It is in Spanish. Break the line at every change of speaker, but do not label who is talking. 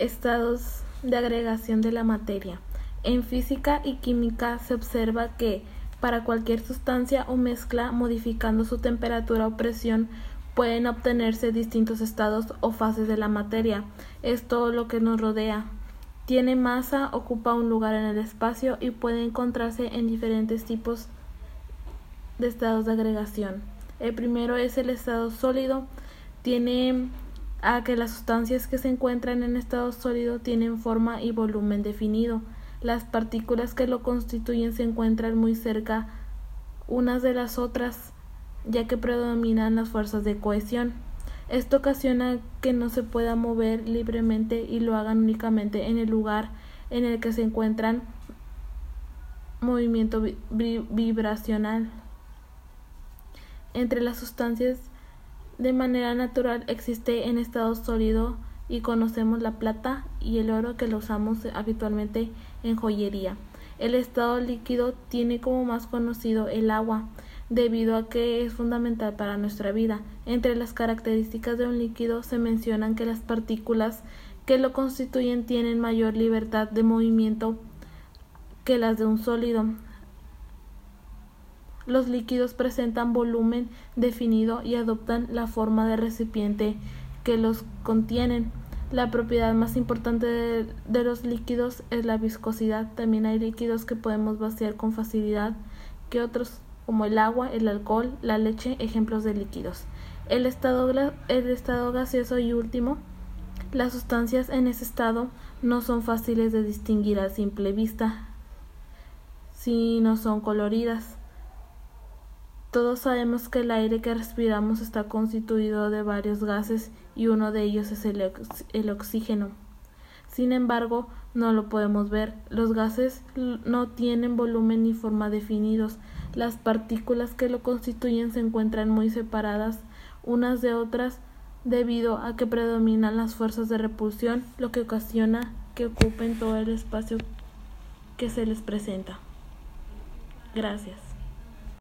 Estados de agregación de la materia. En física y química se observa que para cualquier sustancia o mezcla modificando su temperatura o presión pueden obtenerse distintos estados o fases de la materia. Es todo lo que nos rodea. Tiene masa, ocupa un lugar en el espacio y puede encontrarse en diferentes tipos de estados de agregación. El primero es el estado sólido. Tiene a que las sustancias que se encuentran en estado sólido tienen forma y volumen definido. Las partículas que lo constituyen se encuentran muy cerca unas de las otras, ya que predominan las fuerzas de cohesión. Esto ocasiona que no se pueda mover libremente y lo hagan únicamente en el lugar en el que se encuentran movimiento vibracional. Entre las sustancias de manera natural existe en estado sólido y conocemos la plata y el oro que lo usamos habitualmente en joyería. El estado líquido tiene como más conocido el agua, debido a que es fundamental para nuestra vida. Entre las características de un líquido se mencionan que las partículas que lo constituyen tienen mayor libertad de movimiento que las de un sólido. Los líquidos presentan volumen definido y adoptan la forma de recipiente que los contienen. La propiedad más importante de, los líquidos es la viscosidad. También hay líquidos que podemos vaciar con facilidad que otros como el agua, el alcohol, la leche, ejemplos de líquidos. El estado, el estado gaseoso y último, las sustancias en ese estado no son fáciles de distinguir a simple vista si no son coloridas. Todos sabemos que el aire que respiramos está constituido de varios gases y uno de ellos es el, oxígeno. Sin embargo, no lo podemos ver. Los gases no tienen volumen ni forma definidos. Las partículas que lo constituyen se encuentran muy separadas unas de otras debido a que predominan las fuerzas de repulsión, lo que ocasiona que ocupen todo el espacio que se les presenta. Gracias.